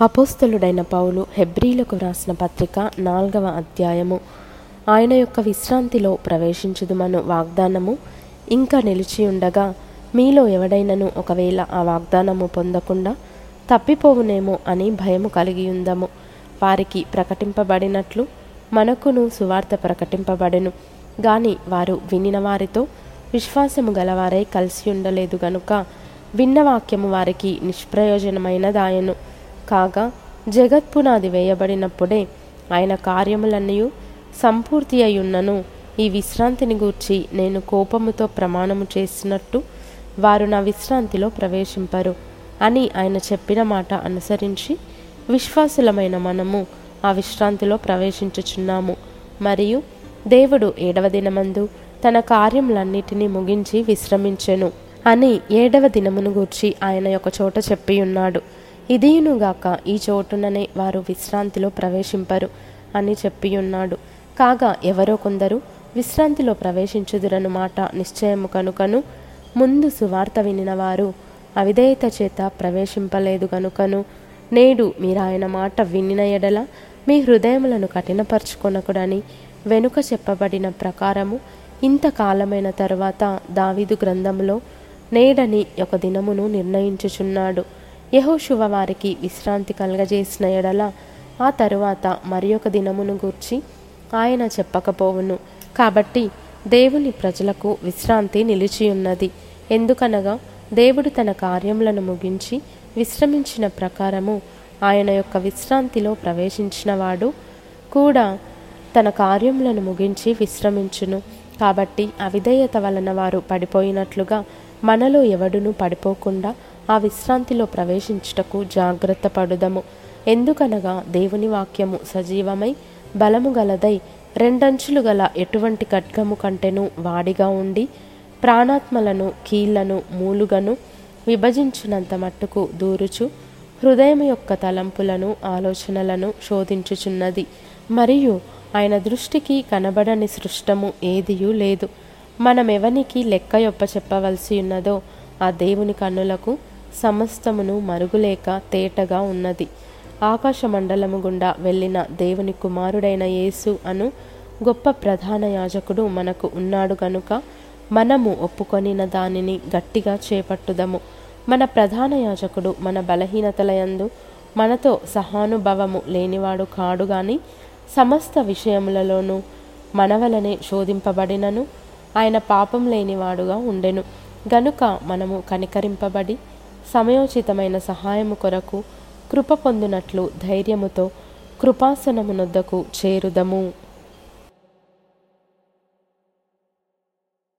అపోస్తలుడైన పౌలు హెబ్రీలకు వ్రాసిన పత్రిక నాల్గవ అధ్యాయము. ఆయన యొక్క విశ్రాంతిలో ప్రవేశించుదుమను వాగ్దానము. ఇంకా నిలిచి ఉండగా మీలో ఎవడైనను ఒకవేళ ఆ వాగ్దానము పొందకుండా తప్పిపోవునేమో అని భయము కలిగి ఉందము వారికి ప్రకటింపబడినట్లు మనకును సువార్త ప్రకటింపబడెను. గాని వారు వినిన వారితో విశ్వాసము గలవారై కలిసి ఉండలేదు గనుక విన్న వాక్యము వారికి నిష్ప్రయోజనమైనదాయను. కాగా జగత్పునాది వేయబడినప్పుడే ఆయన కార్యములన్నీ సంపూర్తి అయ్యున్నను. ఈ విశ్రాంతిని గూర్చి నేను కోపముతో ప్రమాణము చేసినట్టు వారు నా విశ్రాంతిలో ప్రవేశింపరు అని ఆయన చెప్పిన మాట అనుసరించి విశ్వాసులమైన మనము ఆ విశ్రాంతిలో ప్రవేశించుచున్నాము. మరియు దేవుడు ఏడవ దినమందు తన కార్యములన్నిటినీ ముగించి విశ్రమించెను అని ఏడవ దినమును గూర్చి ఆయన ఒక చోట చెప్పి ఉన్నాడు ఇదియునుగాక ఈ చోటుననే వారు విశ్రాంతిలో ప్రవేశింపరు అని చెప్పి ఉన్నాడు కాగా ఎవరో కొందరు విశ్రాంతిలో ప్రవేశించుదురను మాట నిశ్చయము కనుకను ముందు సువార్త వినిన వారు అవిధేయత చేత ప్రవేశింపలేదు గనుకను నేడు మీరు ఆయన మాట వినిన ఎడల మీ హృదయములను కఠినపరచుకొనకుడని వెనుక చెప్పబడిన ప్రకారము ఇంతకాలమైన తరువాత దావీదు గ్రంథంలో నేడని ఒక దినమును నిర్ణయించుచున్నాడు. యహోశువ వారికి విశ్రాంతి కలగజేసిన ఎడల ఆ తరువాత మరి ఒక దినమును గూర్చి ఆయన చెప్పకపోవును. కాబట్టి దేవుని ప్రజలకు విశ్రాంతి నిలిచి ఉన్నది ఎందుకనగా దేవుడు తన కార్యములను ముగించి విశ్రమించిన ప్రకారము ఆయన యొక్క విశ్రాంతిలో ప్రవేశించినవాడు కూడా తన కార్యములను ముగించి విశ్రమించును. కాబట్టి అవిధేయత వలన వారు పడిపోయినట్లుగా మనలో ఎవడును పడిపోకుండా ఆ విశ్రాంతిలో ప్రవేశించుటకు జాగ్రత్త పడుదము. ఎందుకనగా దేవుని వాక్యము సజీవమై బలము గలదై రెండంచులు గల ఎటువంటి ఖడ్గము కంటెను వాడిగా ఉండి ప్రాణాత్మలను కీళ్ళను మూలుగను విభజించినంత మట్టుకు దూరుచు హృదయం యొక్క తలంపులను ఆలోచనలను శోధించుచున్నది. మరియు ఆయన దృష్టికి కనబడని సృష్టము ఏదియూ లేదు. మనమెవనికి లెక్క యొప్ప చెప్పవలసి ఉన్నదో ఆ దేవుని కన్నులకు సమస్తమును మరుగులేక తేటగా ఉన్నది. ఆకాశ మండలము గుండా వెళ్ళిన దేవుని కుమారుడైన యేసు అను గొప్ప ప్రధాన యాజకుడు మనకు ఉన్నాడు గనుక మనము ఒప్పుకొనిన దానిని గట్టిగా చేపట్టుదము. మన ప్రధాన యాజకుడు మన బలహీనతలయందు మనతో సహానుభవము లేనివాడు కాడు గాని సమస్త విషయములలోనూ మనవలనే శోధింపబడినను. ఆయన పాపం లేనివాడుగా ఉండెను. గనుక మనము కనికరింపబడి సమయోచితమైన సహాయము కొరకు కృప పొందినట్లు ధైర్యముతో కృపాసనమునొద్దకు చేరుదము.